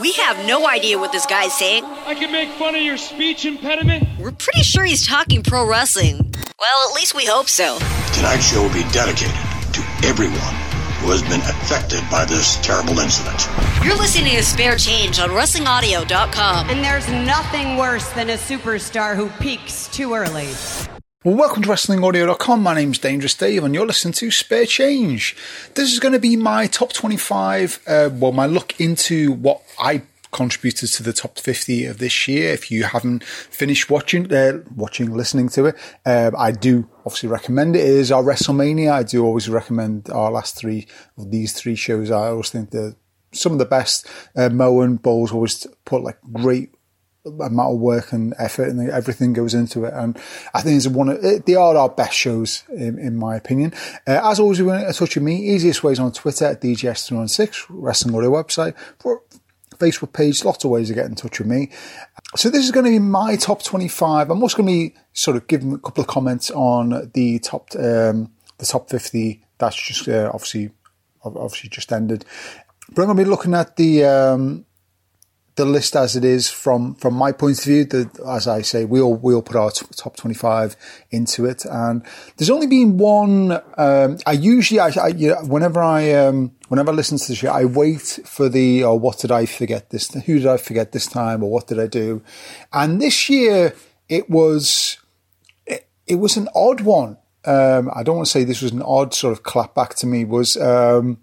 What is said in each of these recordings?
We have no idea what this guy's saying. I can make fun of your speech impediment. We're pretty sure he's talking pro wrestling. Well, at least we hope so. Tonight's show will be dedicated to everyone who has been affected by this terrible incident. You're listening to Spare Change on WrestlingAudio.com. And there's nothing worse than a superstar who peaks too early. Well, welcome to WrestlingAudio.com. My name's Dangerous Dave, and you're listening to Spare Change. This is going to be my top 25, uh, well, my look into what I contributed to the top 50 of this year. If you haven't finished watching, uh, watching, listening to it, uh, I do obviously recommend it. It is our WrestleMania. I do always recommend our last three of these three shows. I always think they're some of the best. Uh, Mo and Bowles always put like great amount of work and effort and everything goes into it. And I think it's one of, they are our best shows in, in my opinion. Uh, as always, you want to touch with me, easiest ways on Twitter at DJS316, Wrestling Audio website, Facebook page, lots of ways to get in touch with me. So this is going to be my top 25. I'm also going to be sort of giving a couple of comments on the top, um, the top 50. That's just uh, obviously, obviously just ended. But I'm going to be looking at the, um, the list as it is from from my point of view. The, as I say, we all we all put our t- top twenty five into it, and there's only been one. Um, I usually, I, I you know, whenever I um, whenever I listen to the show, I wait for the or what did I forget this? Who did I forget this time, or what did I do? And this year it was it, it was an odd one. Um, I don't want to say this was an odd sort of clap back to me. Was um,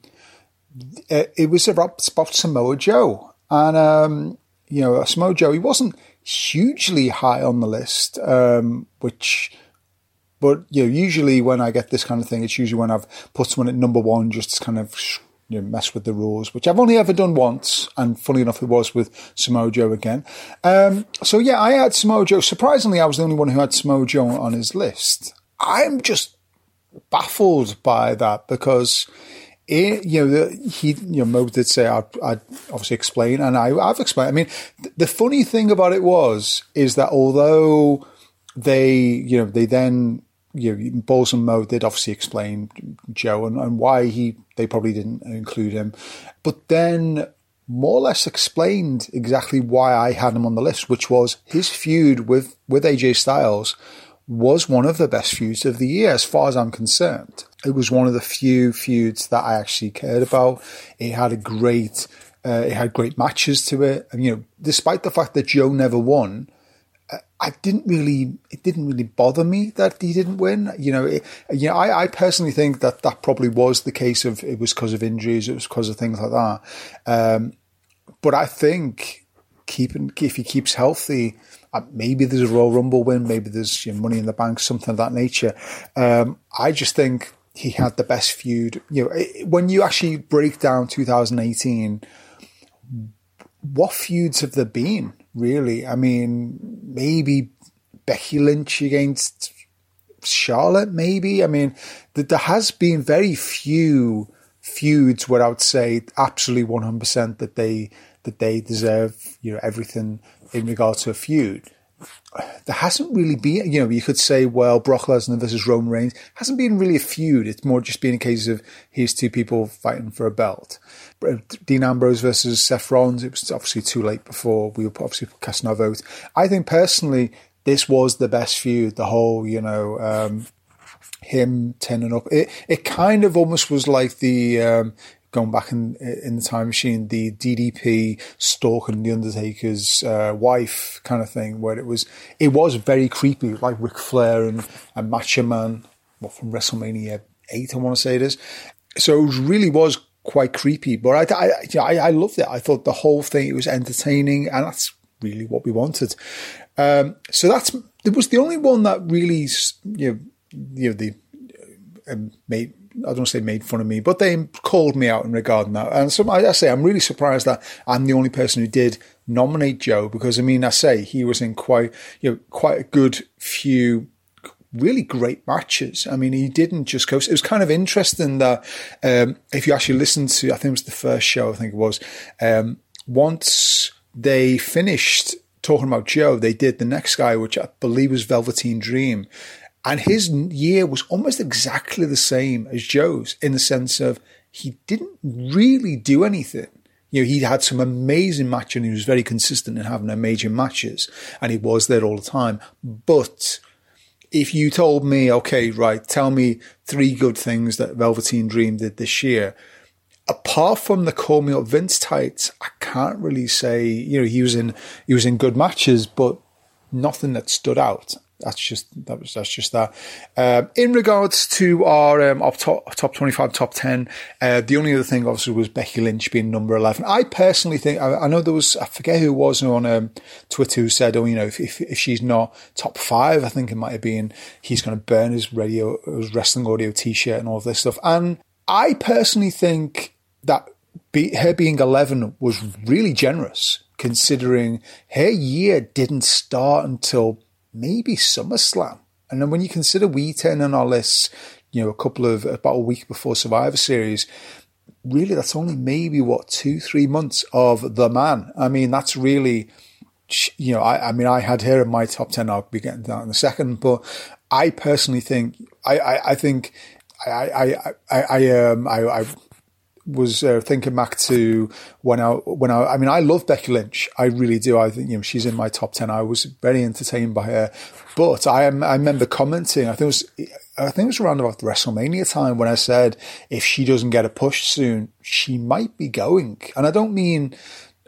it, it was about, about Samoa Joe. And, um, you know, Samoa Joe, he wasn't hugely high on the list, um, which, but, you know, usually when I get this kind of thing, it's usually when I've put someone at number one just to kind of, you know, mess with the rules, which I've only ever done once. And funny enough, it was with Samoa Joe again. Um, so yeah, I had Samoa Joe. Surprisingly, I was the only one who had Samoa Joe on his list. I'm just baffled by that because, it, you know, the, he, you know, Mo did say I'd, I'd obviously explain, and I, I've explained. I mean, th- the funny thing about it was is that although they, you know, they then, you know, Bowles and Mo did obviously explain Joe and, and why he, they probably didn't include him, but then more or less explained exactly why I had him on the list, which was his feud with with AJ Styles was one of the best feuds of the year, as far as I'm concerned. It was one of the few feuds that I actually cared about. It had a great, uh, it had great matches to it. And, you know, despite the fact that Joe never won, uh, I didn't really, it didn't really bother me that he didn't win. You know, it, you know, I, I personally think that that probably was the case of it was because of injuries, it was because of things like that. Um, but I think keeping, if he keeps healthy, maybe there's a Royal Rumble win, maybe there's you know, money in the bank, something of that nature. Um, I just think he had the best feud. You know, it, when you actually break down 2018, what feuds have there been? Really, I mean, maybe Becky Lynch against Charlotte. Maybe I mean, there has been very few feuds where I would say absolutely 100 percent that they that they deserve you know everything in regard to a feud. There hasn't really been, you know, you could say, well, Brock Lesnar versus Roman Reigns hasn't been really a feud. It's more just been a case of here's two people fighting for a belt. Dean Ambrose versus Seth Rollins, it was obviously too late before we were obviously casting our vote. I think personally, this was the best feud. The whole, you know, um, him turning up. It it kind of almost was like the um, going back in in the time machine, the DDP stalking the Undertaker's uh, wife kind of thing, where it was it was very creepy, like Ric Flair and, and Macho Man, what from WrestleMania eight, I want to say it is. So it really was quite creepy, but I I I, loved it. I thought the whole thing it was entertaining, and that's really what we wanted. Um, so that's it was the only one that really you know you know the um, made I don't say made fun of me, but they called me out in regarding that. And so I, I, say I'm really surprised that I'm the only person who did nominate Joe because I mean I say he was in quite you know quite a good few really great matches. I mean he didn't just go. It was kind of interesting that um, if you actually listen to I think it was the first show I think it was um, once they finished talking about Joe, they did the next guy, which I believe was Velveteen Dream. And his year was almost exactly the same as Joe's in the sense of he didn't really do anything. You know, he had some amazing matches and he was very consistent in having amazing matches and he was there all the time. But if you told me, okay, right, tell me three good things that Velveteen Dream did this year, apart from the call me up Vince tights, I can't really say, you know, he was in, he was in good matches, but nothing that stood out that's just that was that's just that. Um, in regards to our um, top top twenty five, top ten, uh, the only other thing obviously was Becky Lynch being number eleven. I personally think I, I know there was I forget who it was on um, Twitter who said, oh, you know, if, if, if she's not top five, I think it might have been he's going to burn his radio his wrestling audio t shirt and all of this stuff. And I personally think that be, her being eleven was really generous considering her year didn't start until maybe SummerSlam. And then when you consider we turn on our lists, you know, a couple of about a week before Survivor Series, really that's only maybe what two, three months of the man. I mean, that's really, you know, I, I mean, I had her in my top ten. I'll be getting that in a second, but I personally think, I, I, I think, I, I, I, I, um, I, I was uh, thinking back to when I when I I mean I love Becky Lynch. I really do. I think you know she's in my top ten. I was very entertained by her. But I am I remember commenting I think it was I think it was around about WrestleMania time when I said if she doesn't get a push soon she might be going. And I don't mean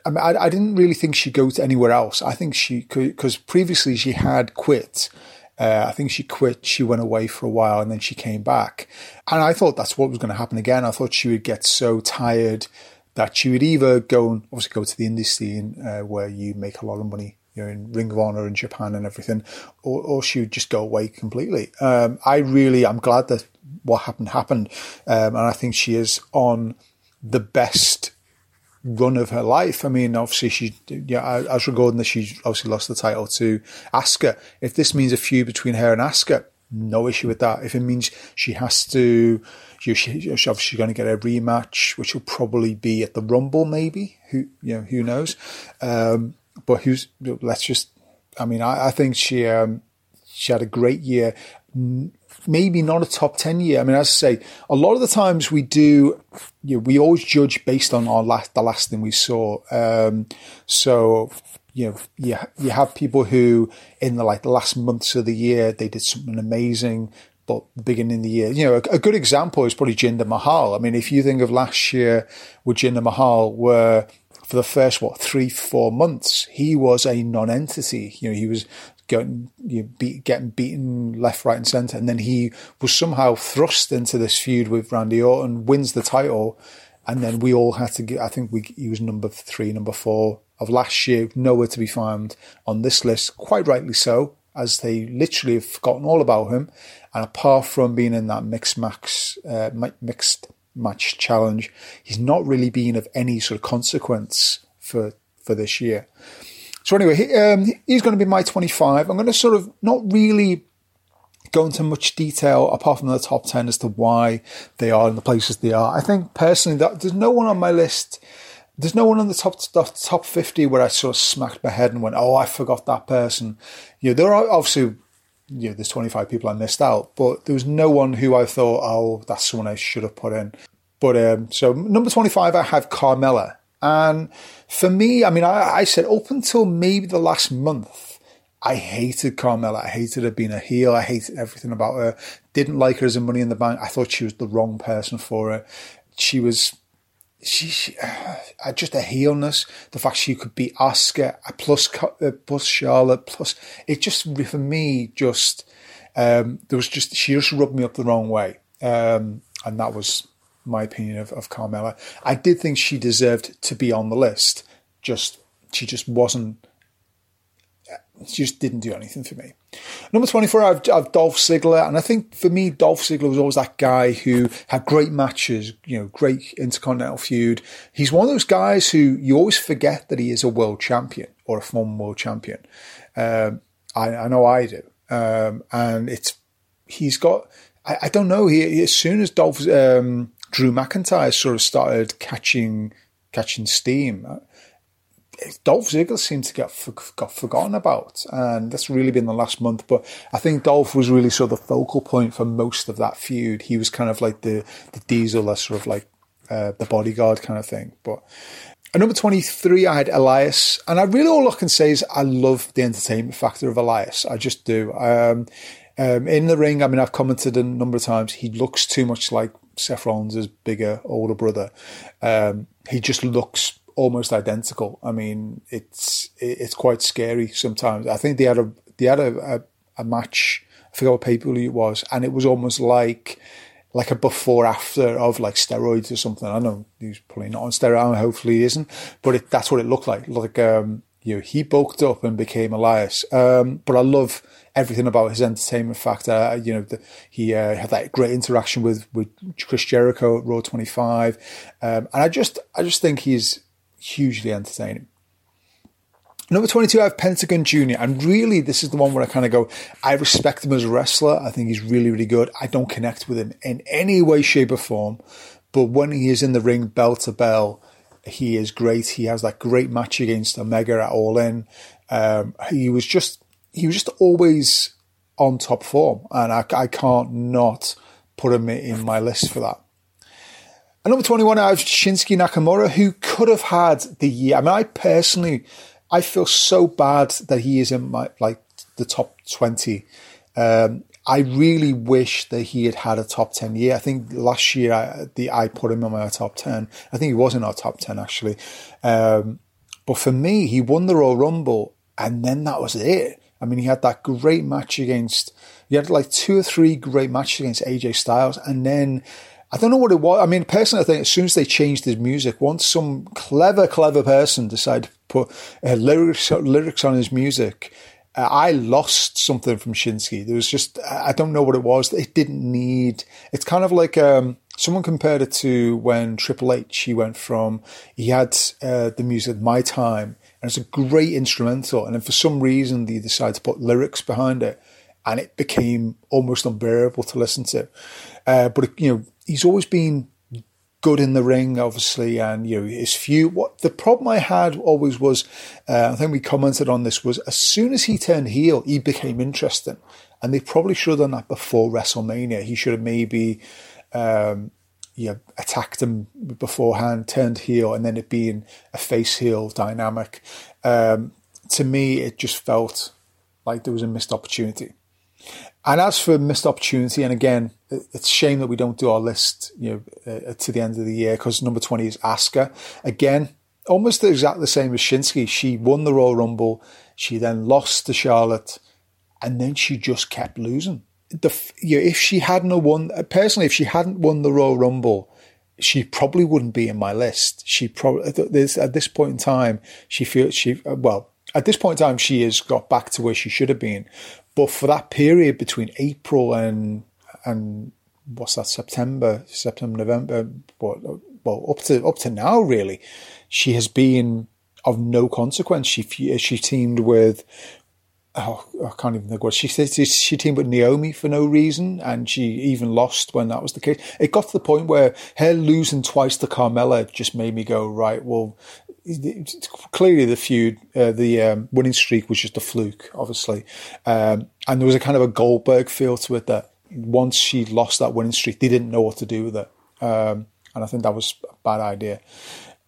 I, mean, I, I didn't really think she'd go to anywhere else. I think she could because previously she had quit uh, I think she quit, she went away for a while and then she came back. And I thought that's what was going to happen again. I thought she would get so tired that she would either go and obviously go to the indie scene uh, where you make a lot of money, you know, in Ring of Honor in Japan and everything, or, or she would just go away completely. Um, I really, I'm glad that what happened happened. Um, and I think she is on the best run of her life. I mean, obviously, she, yeah, as regarding that, she obviously lost the title to Asuka. If this means a feud between her and Asuka, no issue with that. If it means she has to, she, she's obviously going to get a rematch, which will probably be at the Rumble, maybe. Who, you know, who knows? Um, but who's? Let's just. I mean, I, I think she um, she had a great year maybe not a top 10 year. I mean, as I say, a lot of the times we do, you know, we always judge based on our last, the last thing we saw. Um, so, you know, you, you have people who in the like the last months of the year, they did something amazing, but beginning of the year, you know, a, a, good example is probably Jinder Mahal. I mean, if you think of last year with Jinder Mahal, where for the first what three four months he was a non-entity you know he was getting you beat, getting beaten left, right, and centre, and then he was somehow thrust into this feud with Randy Orton, wins the title, and then we all had to get. I think we he was number three, number four of last year, nowhere to be found on this list. Quite rightly so, as they literally have forgotten all about him. And apart from being in that mixed match, uh, mixed match challenge, he's not really been of any sort of consequence for for this year. So anyway, he, um, he's going to be my 25. I'm going to sort of not really go into much detail apart from the top 10 as to why they are in the places they are. I think personally that there's no one on my list. There's no one on the top top 50 where I sort of smacked my head and went, "Oh, I forgot that person." You know, there are obviously you know, there's 25 people I missed out, but there was no one who I thought, "Oh, that's someone I should have put in." But um, so number 25, I have Carmella. And for me, I mean, I, I said up until maybe the last month, I hated Carmella. I hated her being a heel. I hated everything about her. Didn't like her as a Money in the Bank. I thought she was the wrong person for it. She was, she, she uh, just a heelness. The fact she could beat Asuka uh, plus uh, plus Charlotte plus it just for me just um, there was just she just rubbed me up the wrong way, um, and that was my opinion of, of Carmella. I did think she deserved to be on the list. Just she just wasn't. She just didn't do anything for me. Number 24, I've, I've Dolph Ziggler. And I think for me, Dolph Ziggler was always that guy who had great matches, you know, great intercontinental feud. He's one of those guys who you always forget that he is a world champion or a former world champion. Um, I, I, know I do. Um, and it's, he's got, I, I don't know, he, as soon as Dolph, um, Drew McIntyre sort of started catching catching steam. Dolph Ziggler seemed to get got forgotten about, and that's really been the last month. But I think Dolph was really sort of the focal point for most of that feud. He was kind of like the the Diesel, that sort of like uh, the bodyguard kind of thing. But At number 23, I had Elias. And I really, all I can say is I love the entertainment factor of Elias. I just do. Um, um, in the ring, I mean, I've commented a number of times, he looks too much like Seth Rollins' bigger, older brother. Um, he just looks almost identical. I mean, it's it's quite scary sometimes. I think they had a they had a, a, a match. I forget what paper it was, and it was almost like like a before after of like steroids or something. I know he's probably not on steroids. Hopefully he isn't, but it, that's what it looked like. Like um, you know, he bulked up and became Elias. Um, but I love everything about his entertainment factor. Uh, you know, the, he uh, had that great interaction with with Chris Jericho at Raw 25, um, and I just I just think he's hugely entertaining. Number 22, I have Pentagon Jr. And really, this is the one where I kind of go, I respect him as a wrestler. I think he's really, really good. I don't connect with him in any way, shape, or form. But when he is in the ring, bell to bell, he is great. He has that great match against Omega at All In. Um, he was just, he was just always on top form. And I, I can't not put him in my list for that. Number 21, I have Shinsuke Nakamura, who could have had the year. I mean, I personally, I feel so bad that he is in my like the top twenty. Um, I really wish that he had had a top ten year. I think last year I, the I put him in my top ten. I think he was in our top ten actually. Um, but for me, he won the Royal Rumble, and then that was it. I mean, he had that great match against. He had like two or three great matches against AJ Styles, and then I don't know what it was. I mean, personally, I think as soon as they changed his music, once some clever, clever person decided to put uh, lyrics lyrics on his music, I lost something from Shinsuke. There was just I don't know what it was. It didn't need. It's kind of like um, someone compared it to when Triple H he went from he had uh, the music My Time and it's a great instrumental, and then for some reason they decided to put lyrics behind it, and it became almost unbearable to listen to. Uh, but you know he's always been good in the ring, obviously, and you know his few. What the problem I had always was, uh, I think we commented on this was as soon as he turned heel, he became interesting, and they probably should have done that before WrestleMania. He should have maybe. Um, yeah, attacked him beforehand, turned heel, and then it being a face heel dynamic. Um, to me, it just felt like there was a missed opportunity. And as for missed opportunity, and again, it's a shame that we don't do our list, you know, uh, to the end of the year because number 20 is Asuka. Again, almost exactly the same as Shinsuke. She won the Royal Rumble. She then lost to Charlotte and then she just kept losing. The, you know, if she hadn't won, personally, if she hadn't won the Royal Rumble, she probably wouldn't be in my list. She probably, at this, at this point in time, she feels she, well, at this point in time, she has got back to where she should have been. But for that period between April and and what's that September, September, November, what, well up to up to now really, she has been of no consequence. She she teamed with oh, I can't even think what she said. She teamed with Naomi for no reason, and she even lost when that was the case. It got to the point where her losing twice to Carmella just made me go right. Well, clearly the feud, uh, the um, winning streak was just a fluke, obviously. Um, and there was a kind of a Goldberg feel to it that once she lost that winning streak, they didn't know what to do with it. Um, and I think that was a bad idea.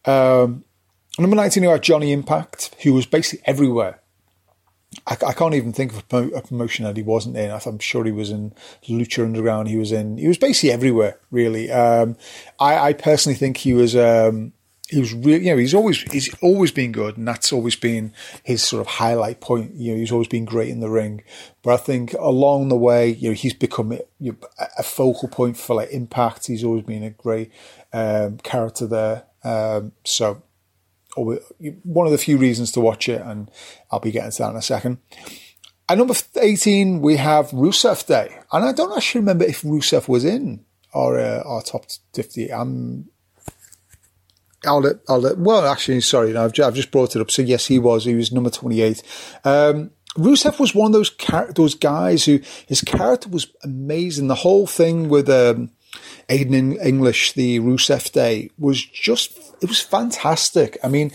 Um, number 19, you had Johnny Impact, who was basically everywhere. I, I, can't even think of a, promotion that he wasn't in. I'm sure he was in Lucha Underground. He was in. He was basically everywhere, really. Um, I, I, personally think he was um, he was really, you know, he's always he's always been good, and that's always been his sort of highlight point. You know, he's always been great in the ring. But I think along the way, you know, he's become you know, a focal point for like Impact. He's always been a great um, character there. Um, so, one of the few reasons to watch it, and I'll be getting to that in a second. At number eighteen, we have Rusev Day, and I don't actually remember if Rusev was in our uh, our top fifty. I'm I'll let, I'll let, well, actually, sorry, no, I've, I've just brought it up. So yes, he was. He was number 28. Um, Rusev was one of those char- those guys who his character was amazing. The whole thing with um, Aiden English, the Rusev Day, was just it was fantastic. I mean,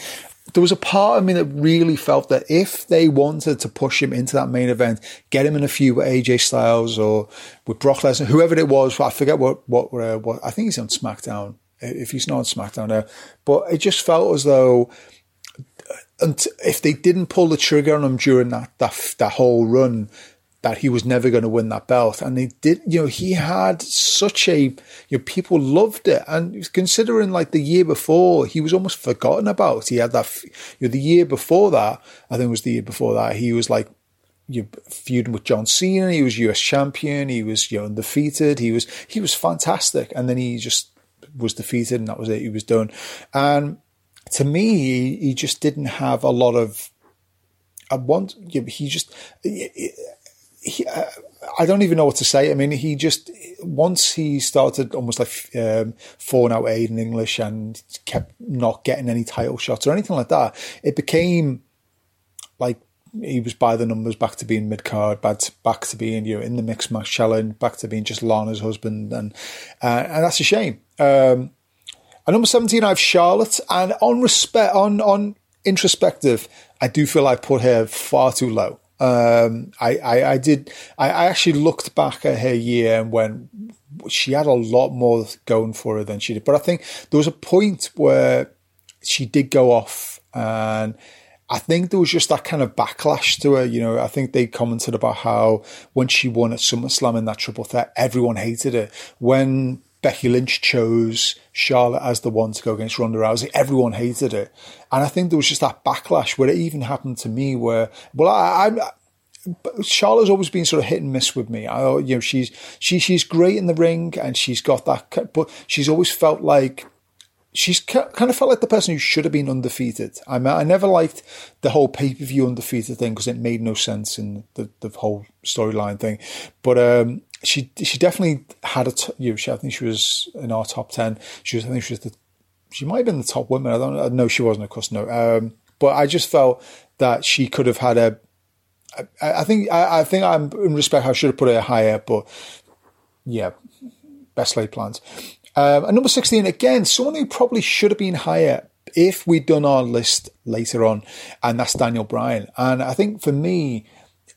there was a part of me that really felt that if they wanted to push him into that main event, get him in a few with AJ Styles or with Brock Lesnar, whoever it was, I forget what what, uh, what I think he's on SmackDown if he's not on SmackDown now. But it just felt as though and if they didn't pull the trigger on him during that that, that whole run, that he was never going to win that belt. And they did, you know, he had such a, you know, people loved it. And considering like the year before, he was almost forgotten about. He had that, you know, the year before that, I think it was the year before that, he was like, you feuding with John Cena. He was US champion. He was, you know, undefeated. He was, he was fantastic. And then he just was defeated and that was it. He was done. And to me, he just didn't have a lot of. I want. He just. He, uh, I don't even know what to say. I mean, he just once he started almost like um, falling out Aiden English and kept not getting any title shots or anything like that. It became like he was by the numbers, back to being mid card, back to, back to being you know in the mixed match challenge, back to being just Lana's husband, and uh, and that's a shame. Um, at number 17, I have Charlotte. And on respect, on, on introspective, I do feel I put her far too low. Um, I, I, I, did, I, I, actually looked back at her year and went, she had a lot more going for her than she did. But I think there was a point where she did go off and I think there was just that kind of backlash to her. You know, I think they commented about how when she won at SummerSlam in that triple threat, everyone hated it. When Becky Lynch chose Charlotte as the one to go against Ronda Rousey. Everyone hated it. And I think there was just that backlash where it even happened to me where, well, I, I Charlotte's always been sort of hit and miss with me. I, you know, she's she she's great in the ring and she's got that, but she's always felt like she's kind of felt like the person who should have been undefeated. I mean, I never liked the whole pay per view undefeated thing because it made no sense in the the whole storyline thing. But um, she she definitely had a t- you know, she, I think she was in our top ten. She was I think she was the she might have been the top woman. I don't know. She wasn't, of course, no. Um, but I just felt that she could have had a. I, I think I, I think I'm in respect. I should have put her higher, but yeah, best laid plans. Um, and number sixteen again, someone who probably should have been higher if we'd done our list later on, and that's Daniel Bryan. And I think for me,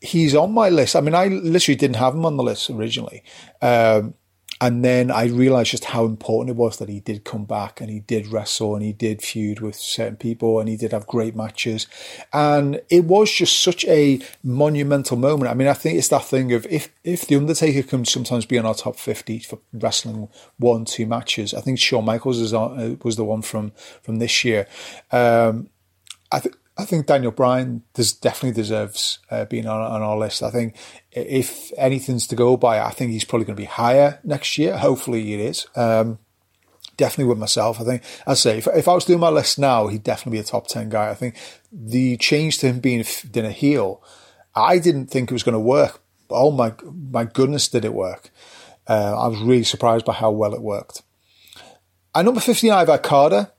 he's on my list. I mean, I literally didn't have him on the list originally. Um, and then I realized just how important it was that he did come back and he did wrestle and he did feud with certain people and he did have great matches. And it was just such a monumental moment. I mean, I think it's that thing of if, if The Undertaker can sometimes be on our top 50 for wrestling one, two matches, I think Shawn Michaels is on, uh, was the one from, from this year. Um, I think I think Daniel Bryan does definitely deserves uh, being on, on our list. I think if anything's to go by, I think he's probably going to be higher next year. Hopefully, it is. Um, definitely with myself. I think I say if, if I was doing my list now, he'd definitely be a top ten guy. I think the change to him being a heel, I didn't think it was going to work. Oh my my goodness, did it work? Uh, I was really surprised by how well it worked. At number fifteen, I've Okada.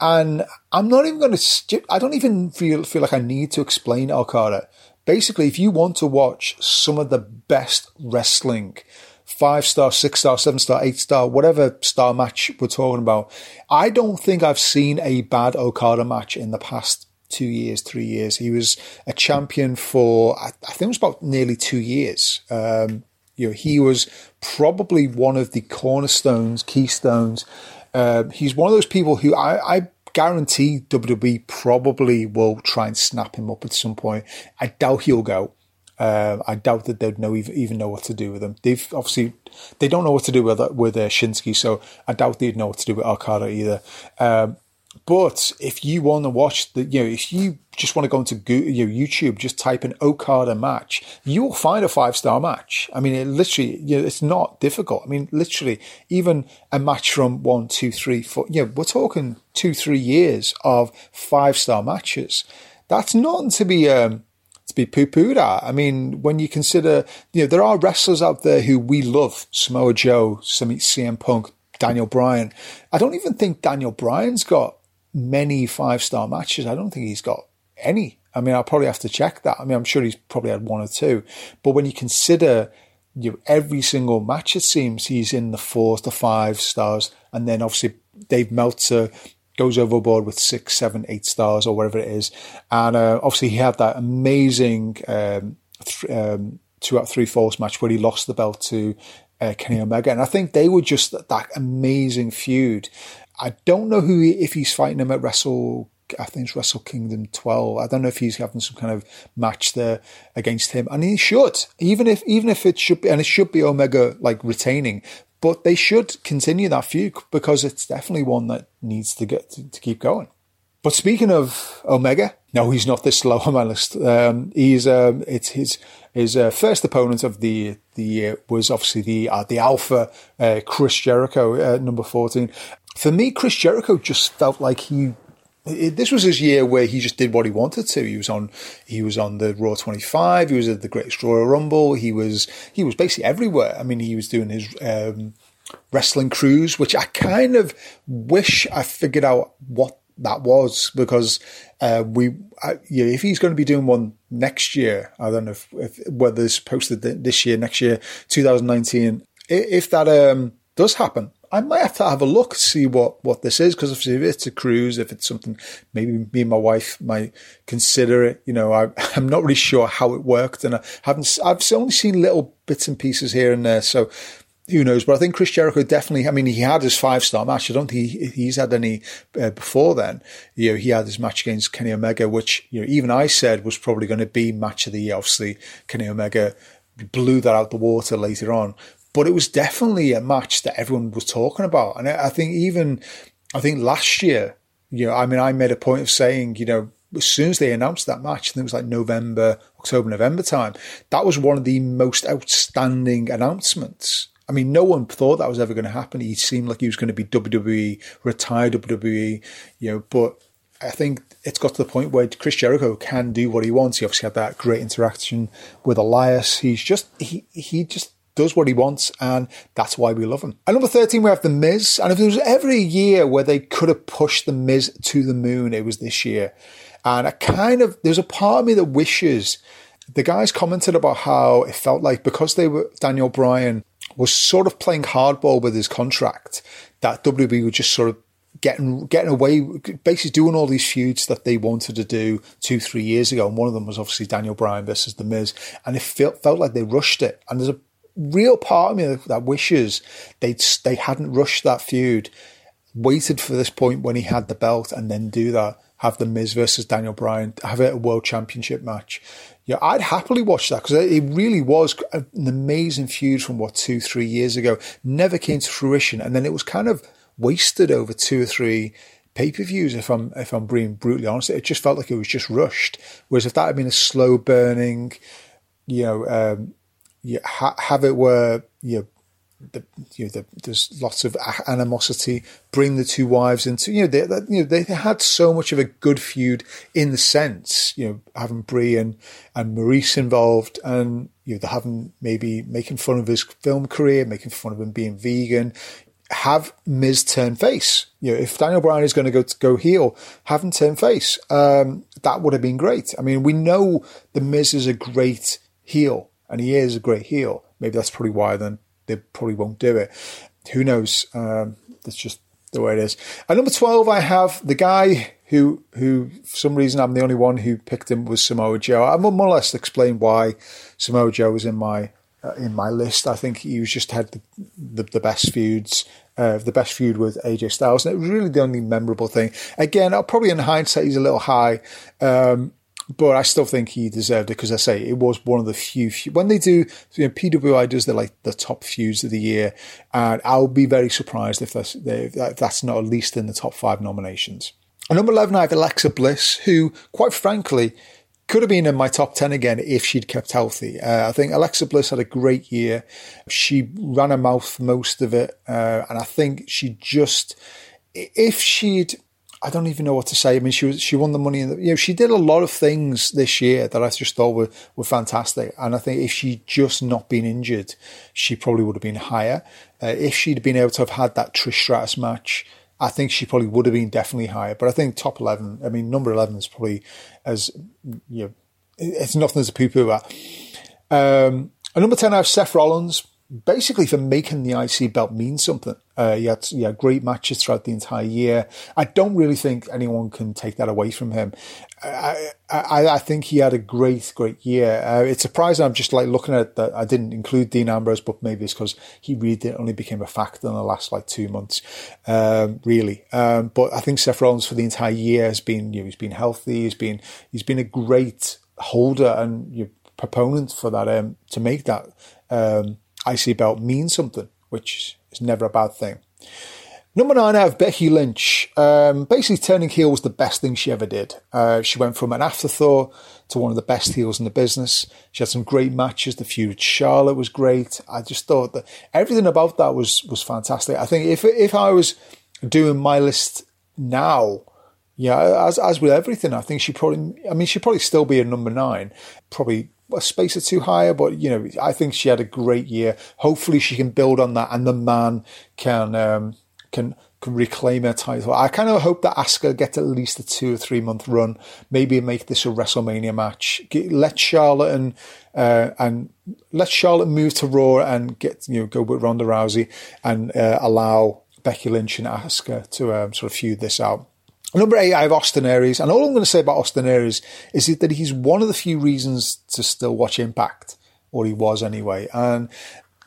And I'm not even going to, I don't even feel, feel like I need to explain Okada. Basically, if you want to watch some of the best wrestling, five star, six star, seven star, eight star, whatever star match we're talking about, I don't think I've seen a bad Okada match in the past two years, three years. He was a champion for, I, think it was about nearly two years. Um, you know, he was probably one of the cornerstones, keystones um, he's one of those people who I, I guarantee WWE probably will try and snap him up at some point. I doubt he'll go. Uh, I doubt that they'd know even, know what to do with him. They've obviously they don't know what to do with with uh, Shinsuke, so I doubt they'd know what to do with Okada either. Um, but if you want to watch the, you know, if you just want to go into Google, YouTube, just type in Okada match, you will find a five star match. I mean, it literally, you know, it's not difficult. I mean, literally, even a match from one, two, three, four, you know, we're talking two, three years of five star matches. That's not to be, um, to be poo pooed at. I mean, when you consider, you know, there are wrestlers out there who we love, Samoa Joe, CM Punk, Daniel Bryan. I don't even think Daniel Bryan's got many five star matches. I don't think he's got any. I mean, I'll probably have to check that. I mean, I'm sure he's probably had one or two. But when you consider you know, every single match, it seems he's in the four to five stars. And then obviously Dave Meltzer goes overboard with six, seven, eight stars or whatever it is. And uh, obviously he had that amazing um, th- um, two out three falls match where he lost the belt to uh, Kenny Omega. And I think they were just that amazing feud. I don't know who he, if he's fighting him at Wrestle. I think it's Wrestle Kingdom 12. I don't know if he's having some kind of match there against him, and he should, even if even if it should be, and it should be Omega like retaining, but they should continue that feud because it's definitely one that needs to get to, to keep going. But speaking of Omega, no, he's not this low on my list. Um, he's um, it's his his uh, first opponent of the the year was obviously the uh, the Alpha uh, Chris Jericho, uh, number fourteen. For me, Chris Jericho just felt like he. It, this was his year where he just did what he wanted to. He was on, he was on the Raw 25. He was at the Greatest Royal Rumble. He was, he was basically everywhere. I mean, he was doing his um, wrestling cruise, which I kind of wish I figured out what that was because uh, we, uh, yeah, if he's going to be doing one next year, I don't know if, if whether it's posted this year, next year, 2019. If that um, does happen, I might have to have a look see what what this is because if it's a cruise, if it's something maybe me and my wife might consider it. You know, I, I'm not really sure how it worked, and I haven't. I've only seen little bits and pieces here and there, so who knows? But I think Chris Jericho definitely. I mean, he had his five star match. I don't think he, he's had any uh, before then. You know, he had his match against Kenny Omega, which you know even I said was probably going to be match of the year. Obviously, Kenny Omega blew that out the water later on, but it was definitely a match that everyone was talking about. And I think even I think last year, you know, I mean, I made a point of saying, you know, as soon as they announced that match, I think it was like November, October, November time. That was one of the most outstanding announcements I mean, no one thought that was ever going to happen. He seemed like he was going to be WWE, retired WWE, you know, but I think it's got to the point where Chris Jericho can do what he wants. He obviously had that great interaction with Elias. He's just, he, he just does what he wants, and that's why we love him. At number 13, we have The Miz. And if there was ever a year where they could have pushed The Miz to the moon, it was this year. And I kind of, there's a part of me that wishes the guys commented about how it felt like because they were Daniel Bryan was sort of playing hardball with his contract, that WWE were just sort of getting getting away, basically doing all these feuds that they wanted to do two, three years ago. And one of them was obviously Daniel Bryan versus The Miz. And it felt, felt like they rushed it. And there's a real part of me that, wishes they they hadn't rushed that feud, waited for this point when he had the belt, and then do that. Have the Miz versus Daniel Bryan, have it a world championship match yeah, I'd happily watch that because it really was an amazing feud from what two, three years ago. Never came to fruition, and then it was kind of wasted over two or three pay per views. If I'm if I'm being brutally honest, it just felt like it was just rushed. Whereas if that had been a slow burning, you know, um, you ha- have it where you the, you know, the, there's lots of animosity. Bring the two wives into, you know, they, they, you know, they had so much of a good feud in the sense, you know, having Brie and, and Maryse involved and, you know, they're having maybe making fun of his film career, making fun of him being vegan. Have Miz turn face. You know, if Daniel Bryan is going to go to go heel, have him turn face. Um, that would have been great. I mean, we know the Miz is a great heel, and he is a great heel. Maybe that's probably why then they probably won't do it. Who knows? Um, that's just the way it is. At number 12, I have the guy who, who for some reason I'm the only one who picked him was Samoa Joe. I'm more or less explain why Samoa Joe was in my uh, in my list. I think he was just had the, the, the best feuds, uh, the best feud with AJ Styles, and it was really the only memorable thing. Again, probably in hindsight he's a little high. Um, but I still think he deserved it because I say it was one of the few, few when they do you know, PWI does the like the top feuds of the year, and I'll be very surprised if that's if that's not at least in the top five nominations. Number eleven, I have Alexa Bliss, who quite frankly could have been in my top 10 again if she'd kept healthy. Uh, I think Alexa Bliss had a great year. She ran her mouth most of it. Uh, and I think she just, if she'd I don't even know what to say. I mean, she was she won the money, the, you know, she did a lot of things this year that I just thought were were fantastic. And I think if she'd just not been injured, she probably would have been higher. Uh, if she'd been able to have had that Trish Stratus match, I think she probably would have been definitely higher. But I think top eleven, I mean, number eleven is probably as you know, it's nothing as a poo poo at. Um, and number ten, I have Seth Rollins basically for making the IC belt mean something. Uh, he had he had great matches throughout the entire year. I don't really think anyone can take that away from him. I I, I think he had a great great year. Uh, it's surprising. I'm just like looking at that. I didn't include Dean Ambrose, but maybe it's because he really only became a factor in the last like two months, um, really. Um, but I think Seth Rollins for the entire year has been you know, he's been healthy. He's been he's been a great holder and you know, proponent for that um, to make that um, IC belt mean something, which is never a bad thing. Number nine, I have Becky Lynch. Um, basically, turning heel was the best thing she ever did. Uh, she went from an afterthought to one of the best heels in the business. She had some great matches. The feud with Charlotte was great. I just thought that everything about that was was fantastic. I think if if I was doing my list now, yeah, as as with everything, I think she probably. I mean, she'd probably still be a number nine. Probably a space or two higher, but you know, I think she had a great year. Hopefully, she can build on that, and the man can um, can can reclaim her title. I kind of hope that Asuka gets at least a two or three month run. Maybe make this a WrestleMania match. Get, let Charlotte and uh, and let Charlotte move to Raw and get you know go with Ronda Rousey and uh, allow Becky Lynch and Asuka to um, sort of feud this out. Number eight, I have Austin Aries, and all I'm going to say about Austin Aries is that he's one of the few reasons to still watch Impact, or he was anyway. And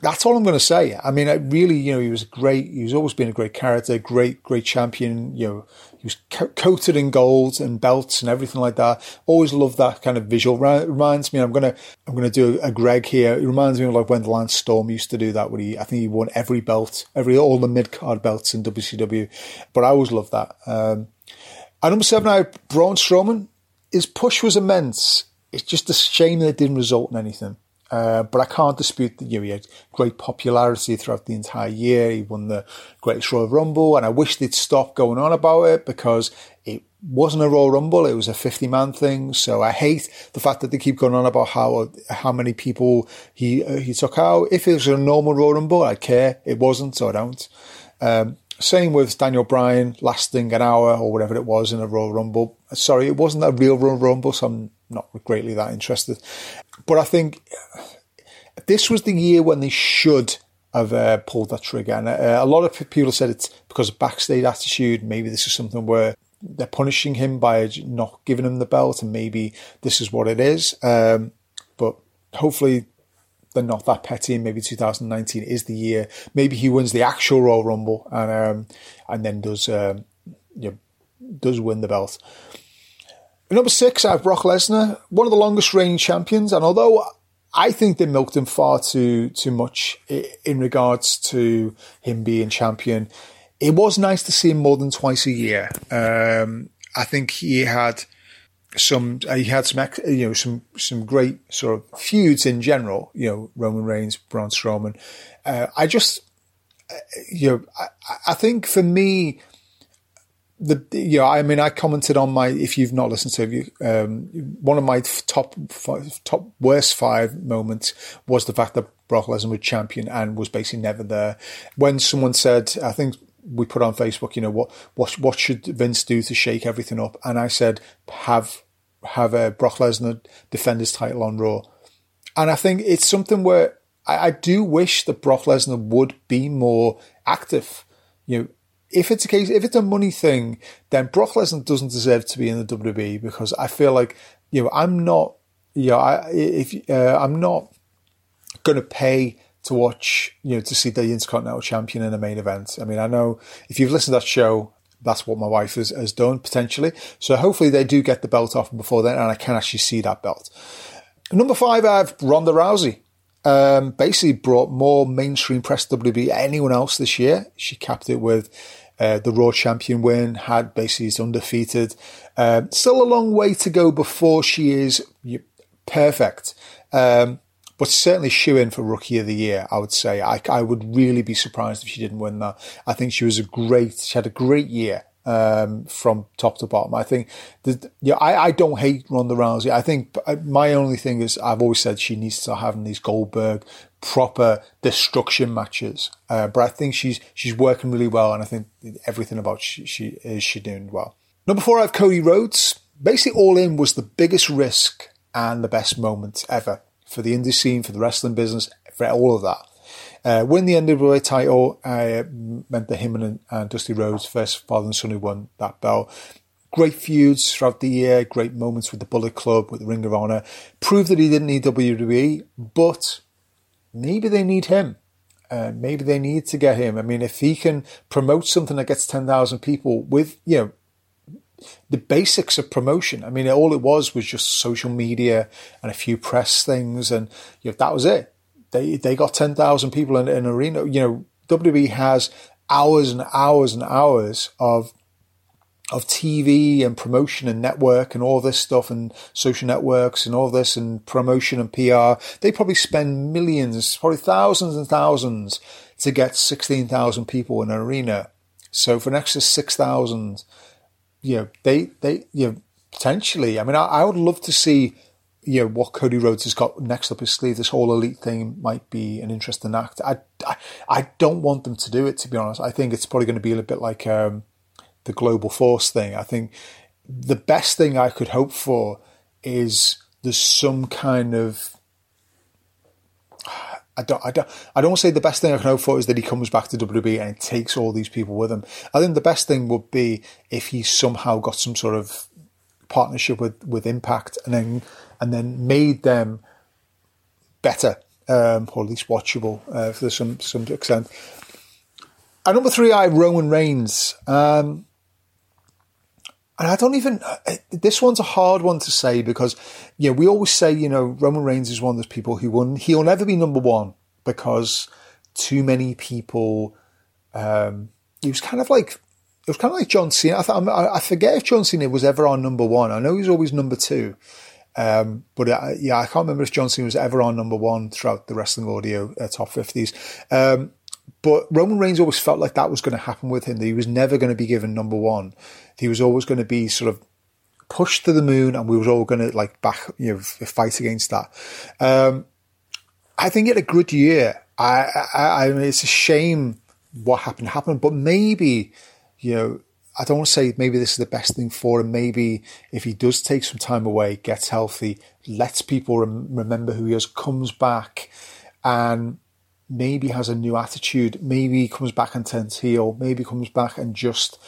that's all I'm going to say. I mean, I really, you know, he was great. He's always been a great character, great, great champion. You know, he was co- coated in gold and belts and everything like that. Always loved that kind of visual. reminds me, I'm gonna, I'm gonna do a Greg here. It reminds me of like when Lance Storm used to do that. When he, I think he won every belt, every all the mid card belts in WCW. But I always loved that. Um, and number seven, I have Braun Strowman. His push was immense. It's just a shame that it didn't result in anything. Uh, but I can't dispute that you know, he had great popularity throughout the entire year. He won the Greatest Royal Rumble, and I wish they'd stop going on about it because it wasn't a Royal Rumble; it was a fifty-man thing. So I hate the fact that they keep going on about how how many people he uh, he took out. If it was a normal Royal Rumble, I'd care. It wasn't, so I don't. Um, same with Daniel Bryan lasting an hour or whatever it was in a Royal Rumble. Sorry, it wasn't a real Royal Rumble, so I'm not greatly that interested. But I think this was the year when they should have uh, pulled that trigger. And uh, a lot of people said it's because of backstage attitude. Maybe this is something where they're punishing him by not giving him the belt, and maybe this is what it is. Um, but hopefully they're not that petty, and maybe 2019 is the year. Maybe he wins the actual Royal Rumble and um, and then does um, you know, does win the belt. number six, I have Brock Lesnar, one of the longest reigning champions, and although I think they milked him far too too much in regards to him being champion. It was nice to see him more than twice a year. Um, I think he had some uh, he had some you know some some great sort of feuds in general. You know, Roman Reigns, Braun Strowman. Uh, I just uh, you know I, I think for me the you know, I mean, I commented on my. If you've not listened to it, um, one of my top five, top worst five moments was the fact that Brock Lesnar was champion and was basically never there. When someone said, I think we put on Facebook, you know, what what what should Vince do to shake everything up? And I said, have have a Brock Lesnar defend his title on Raw. And I think it's something where I, I do wish that Brock Lesnar would be more active. You know, if it's a case, if it's a money thing, then Brock Lesnar doesn't deserve to be in the WWE because I feel like, you know, I'm not, you know, I, if, uh, I'm not going to pay to watch, you know, to see the Intercontinental Champion in a main event. I mean, I know if you've listened to that show, that's what my wife has, has done potentially. So hopefully they do get the belt off before then and I can actually see that belt. Number five, I have Ronda Rousey. Um, basically brought more mainstream press WWE anyone else this year. She capped it with uh, the Raw champion win, had basically undefeated. Uh, still a long way to go before she is perfect. Um, but certainly shoe in for rookie of the year, I would say. I, I would really be surprised if she didn't win that. I think she was a great, she had a great year um, from top to bottom. I think that, yeah, I, I don't hate Ronda Rousey. I think uh, my only thing is I've always said she needs to have these Goldberg proper destruction matches. Uh, but I think she's she's working really well, and I think everything about she, she is she doing well. Number four, I have Cody Rhodes. Basically, All In was the biggest risk and the best moment ever for the indie scene, for the wrestling business, for all of that. Uh, win the NWA title uh, meant that him and, and Dusty Rhodes, first father and son who won that belt. Great feuds throughout the year, great moments with the Bullet Club, with the Ring of Honor. Proved that he didn't need WWE, but maybe they need him. Uh, maybe they need to get him. I mean, if he can promote something that gets 10,000 people with, you know, the basics of promotion. I mean, all it was was just social media and a few press things, and you know, that was it. They they got ten thousand people in an arena. You know, WWE has hours and hours and hours of of TV and promotion and network and all this stuff and social networks and all this and promotion and PR. They probably spend millions, probably thousands and thousands to get 16,000 people in an arena. So for an extra 6,000, you know, they, they, you know, potentially, I mean, I, I would love to see, you know, what Cody Rhodes has got next up his sleeve. This whole elite thing might be an interesting act. I, I, I don't want them to do it, to be honest. I think it's probably going to be a little bit like, um, the global force thing. I think the best thing I could hope for is there's some kind of I don't, I don't, I don't say the best thing I can hope for is that he comes back to WWE and takes all these people with him. I think the best thing would be if he somehow got some sort of partnership with, with Impact and then, and then made them better, um, or at least watchable, uh, for some, some extent. At number three, I have Roman Reigns. Um, and I don't even, uh, this one's a hard one to say because, you know, we always say, you know, Roman Reigns is one of those people who won. He'll never be number one because too many people, um, he was kind of like, it was kind of like John Cena. I, thought, I forget if John Cena was ever on number one. I know he was always number two. Um, but uh, yeah, I can't remember if John Cena was ever on number one throughout the wrestling audio uh, top 50s. Um, but Roman Reigns always felt like that was going to happen with him, that he was never going to be given number one. He was always going to be sort of pushed to the moon and we were all going to like back, you know, fight against that. Um, I think had a good year. I, I, I mean, it's a shame what happened happened, but maybe, you know, I don't want to say maybe this is the best thing for him. Maybe if he does take some time away, gets healthy, lets people rem- remember who he is, comes back and maybe has a new attitude, maybe comes back and turns heel, maybe comes back and just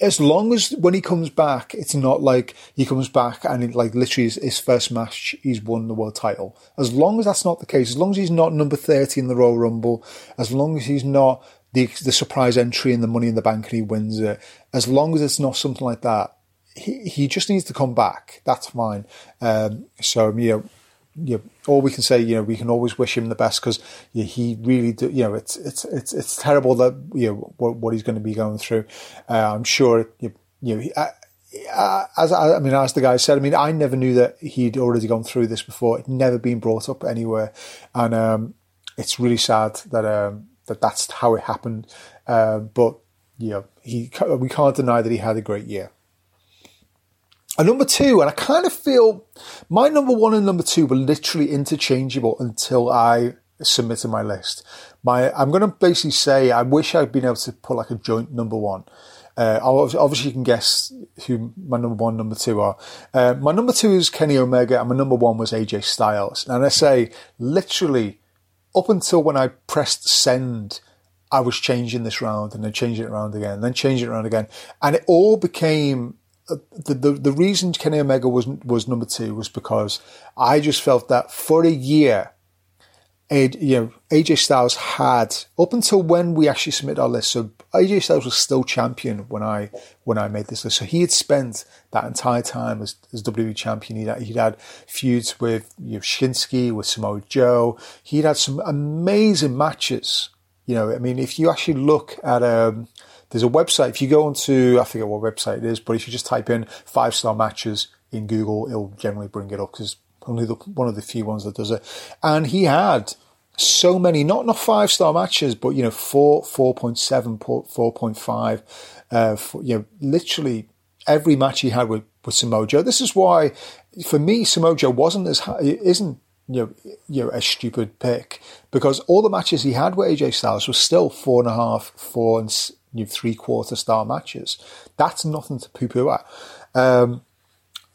as long as when he comes back, it's not like he comes back and it, like literally his, his, first match, he's won the world title. As long as that's not the case, as long as he's not number 30 in the Royal Rumble, as long as he's not the, the surprise entry in the Money in the Bank and he wins it, as long as it's not something like that, he, he just needs to come back. That's fine. Um, so, you know, you know, all we can say, you know, we can always wish him the best because you know, he really, do, you know, it's it's it's it's terrible that you know what, what he's going to be going through. Uh, I'm sure, you, know, he, uh, as I, I, mean, as the guy said, I mean, I never knew that he'd already gone through this before. It'd never been brought up anywhere, and um, it's really sad that um, that that's how it happened. Uh, but know, he we can't deny that he had a great year. And number two, and I kind of feel my number one and number two were literally interchangeable until I submitted my list. My, I'm going to basically say I wish I'd been able to put like a joint number one. Uh, obviously, you can guess who my number one, number two are. Uh, my number two is Kenny Omega, and my number one was AJ Styles. And I say literally up until when I pressed send, I was changing this round and then changing it around again, and then changing it around again, and it all became the, the, the reason Kenny Omega was was number two was because I just felt that for a year, you know, AJ Styles had up until when we actually submitted our list. So AJ Styles was still champion when I when I made this list. So he had spent that entire time as, as WWE champion. He'd, he'd had feuds with you know, Shinsuke, with Samoa Joe. He'd had some amazing matches. You know, I mean, if you actually look at um, there's a website. If you go onto, I forget what website it is, but if you just type in five star matches in Google, it'll generally bring it up because only the, one of the few ones that does it. And he had so many, not not five star matches, but you know, four, 4.7, 4.5, uh, for, you know, literally every match he had with, with Samoa Joe. This is why, for me, Samoa Joe wasn't as, high, isn't, you know, you know, a stupid pick because all the matches he had with AJ Styles was still four and a half, four and you know, three quarter star matches. That's nothing to poo poo at. Um,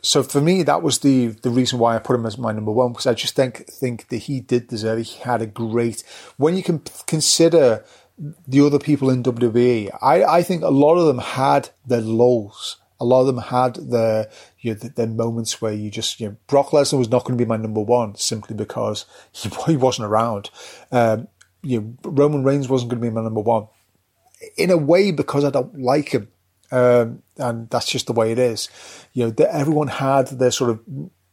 so for me, that was the the reason why I put him as my number one because I just think think that he did deserve. It. He had a great. When you can consider the other people in WWE, I I think a lot of them had their lows. A lot of them had their you know, their moments where you just you know Brock Lesnar was not going to be my number one simply because he he wasn't around. Um, you know, Roman Reigns wasn't going to be my number one in a way because I don't like him. Um, and that's just the way it is. You know, the, everyone had their sort of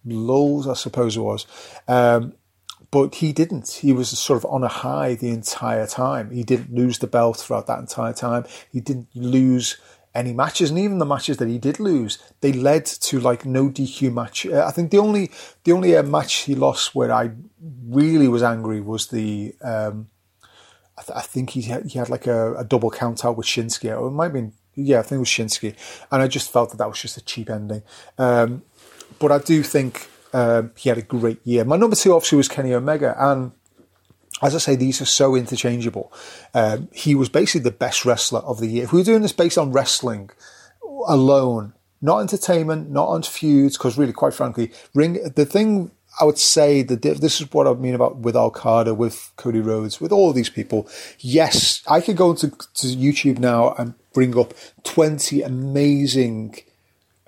lows, I suppose it was. Um, but he didn't. He was sort of on a high the entire time. He didn't lose the belt throughout that entire time. He didn't lose any matches, and even the matches that he did lose, they led to like no DQ match. Uh, I think the only the only uh, match he lost where I really was angry was the. Um, I, th- I, think he had, he had like a, a double count out with Shinsuke, or it might have been yeah, I think it was Shinsuke, and I just felt that that was just a cheap ending. Um, but I do think um, he had a great year. My number two obviously was Kenny Omega, and as I say, these are so interchangeable. Um, he was basically the best wrestler of the year. If we were doing this based on wrestling alone, not entertainment, not on feuds, because really, quite frankly, ring the thing I would say that this is what I mean about with Okada, with Cody Rhodes, with all these people. Yes, I could go to, to YouTube now and bring up 20 amazing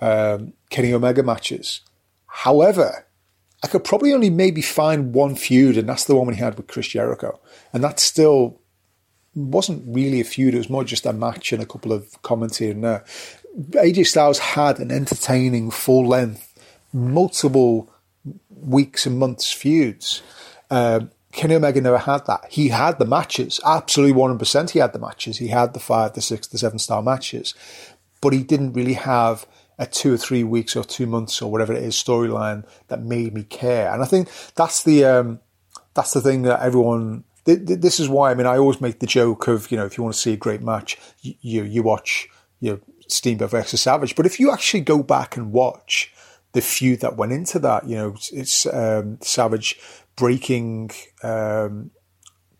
um, Kenny Omega matches. However, I could probably only maybe find one feud, and that's the one he had with Chris Jericho. And that still wasn't really a feud, it was more just a match and a couple of comments here and there. AJ Styles had an entertaining, full length, multiple weeks and months feuds. Um, Kenny Omega never had that. He had the matches, absolutely 100% he had the matches. He had the five, the six, the seven star matches, but he didn't really have a two or three weeks or two months or whatever it is storyline that made me care. And I think that's the, um, that's the thing that everyone, th- th- this is why, I mean, I always make the joke of, you know, if you want to see a great match, you, you, you watch, you know, Steamboat versus Savage. But if you actually go back and watch the feud that went into that, you know, it's um, Savage breaking um,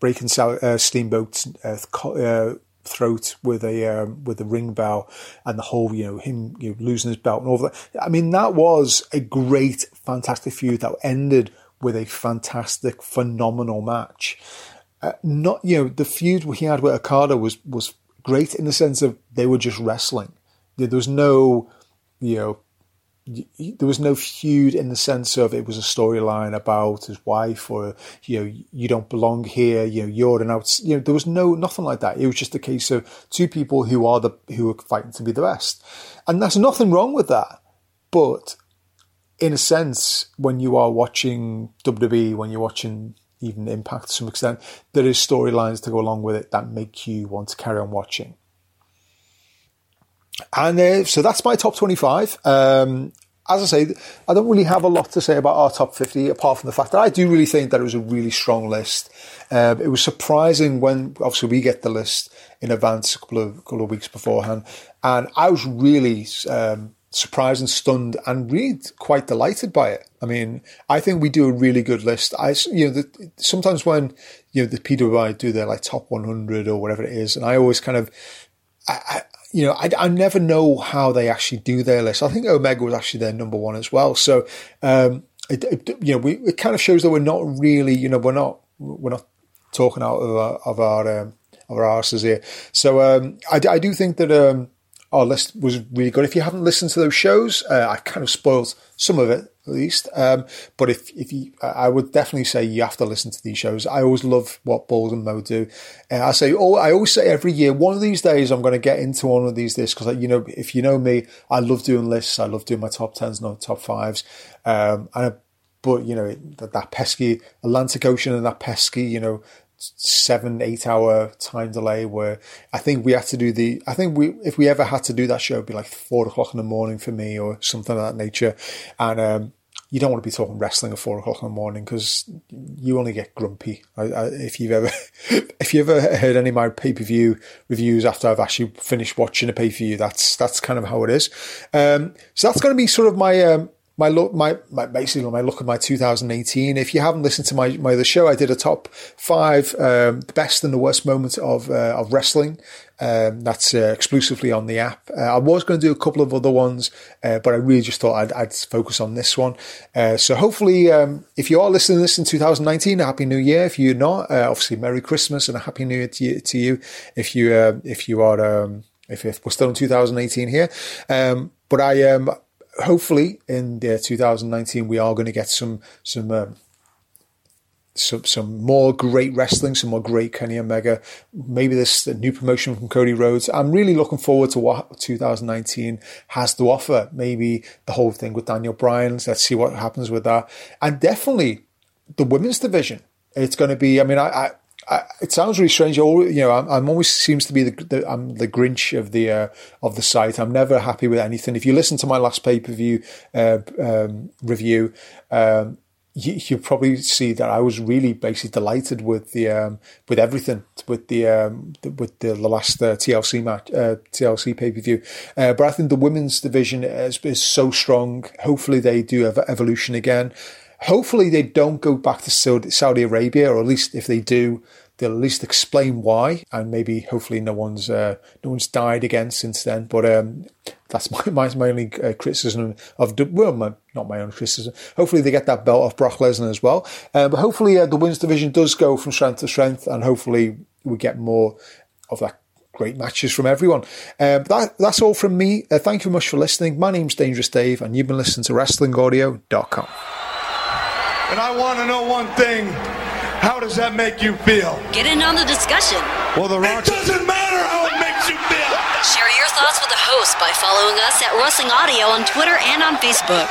breaking uh, Steamboat's uh, uh, throat with a um, with a ring bell and the whole you know him you know, losing his belt and all that. I mean that was a great, fantastic feud that ended with a fantastic, phenomenal match. Uh, not you know the feud he had with Okada was was great in the sense of they were just wrestling. There was no you know there was no feud in the sense of it was a storyline about his wife or you know you don't belong here you know you're an out you know there was no nothing like that. It was just a case of two people who are the who are fighting to be the best. And there's nothing wrong with that. But in a sense when you are watching WWE when you're watching even Impact to some extent there is storylines to go along with it that make you want to carry on watching and uh, so that's my top 25. Um, as I say, I don't really have a lot to say about our top 50, apart from the fact that I do really think that it was a really strong list. Um, it was surprising when, obviously, we get the list in advance a couple of, couple of weeks beforehand. And I was really um, surprised and stunned and really quite delighted by it. I mean, I think we do a really good list. I, you know, the, sometimes when, you know, the PWI do their like top 100 or whatever it is, and I always kind of, I, you know, I, I never know how they actually do their list. I think Omega was actually their number one as well. So, um, it, it, you know, we, it kind of shows that we're not really, you know, we're not, we're not talking out of our, of our, um, of our asses here. So, um, I, I do think that, um, our list was really good. If you haven't listened to those shows, uh, I kind of spoiled some of it at least. Um, but if if you, I would definitely say you have to listen to these shows. I always love what Balls and Mo do. Uh, I say, oh, I always say every year, one of these days I'm going to get into one of these lists because you know, if you know me, I love doing lists. I love doing my top tens, not top fives. Um, and but you know that, that pesky Atlantic Ocean and that pesky, you know, seven, eight hour time delay where I think we had to do the, I think we, if we ever had to do that show, it'd be like four o'clock in the morning for me or something of that nature. And, um, you don't want to be talking wrestling at four o'clock in the morning because you only get grumpy. I, I, if you've ever, if you ever heard any of my pay per view reviews after I've actually finished watching a pay per view, that's that's kind of how it is. Um, so that's going to be sort of my um, my look, my, my basically my look at my 2018. If you haven't listened to my my other show, I did a top five um, best and the worst moments of uh, of wrestling. Um, that's uh, exclusively on the app. Uh, I was going to do a couple of other ones, uh, but I really just thought I'd, I'd focus on this one. Uh, so hopefully, um, if you are listening to this in 2019, a happy New Year. If you're not, uh, obviously Merry Christmas and a happy New Year to you. To you. If you if you are um, if, if, we're still in 2018 here, um, but I um hopefully in the 2019 we are going to get some some um, some some more great wrestling, some more great Kenny Omega. Maybe this new promotion from Cody Rhodes. I'm really looking forward to what 2019 has to offer. Maybe the whole thing with Daniel Bryan. Let's see what happens with that, and definitely the women's division. It's going to be. I mean, I, I I, it sounds really strange. You know, I'm, I'm always seems to be the, the, I'm the Grinch of the uh, of the site. I'm never happy with anything. If you listen to my last pay per view uh, um, review, um, you, you probably see that I was really basically delighted with the um, with everything with the, um, the with the, the last uh, TLC match uh, TLC pay per view. Uh, but I think the women's division is, is so strong. Hopefully, they do evolution again. Hopefully, they don't go back to Saudi Arabia, or at least if they do, they'll at least explain why, and maybe hopefully no one's uh, no one's died again since then. But um, that's my my, my only uh, criticism of well, my, not my own criticism. Hopefully they get that belt off Brock Lesnar as well. Uh, but hopefully uh, the women's division does go from strength to strength, and hopefully we get more of that great matches from everyone. Um, that, that's all from me. Uh, thank you very much for listening. My name's Dangerous Dave, and you've been listening to WrestlingAudio.com. And I want to know one thing. How does that make you feel? Get in on the discussion. Well, the Rock. It doesn't matter how it makes you feel. Share your thoughts with the host by following us at Wrestling Audio on Twitter and on Facebook.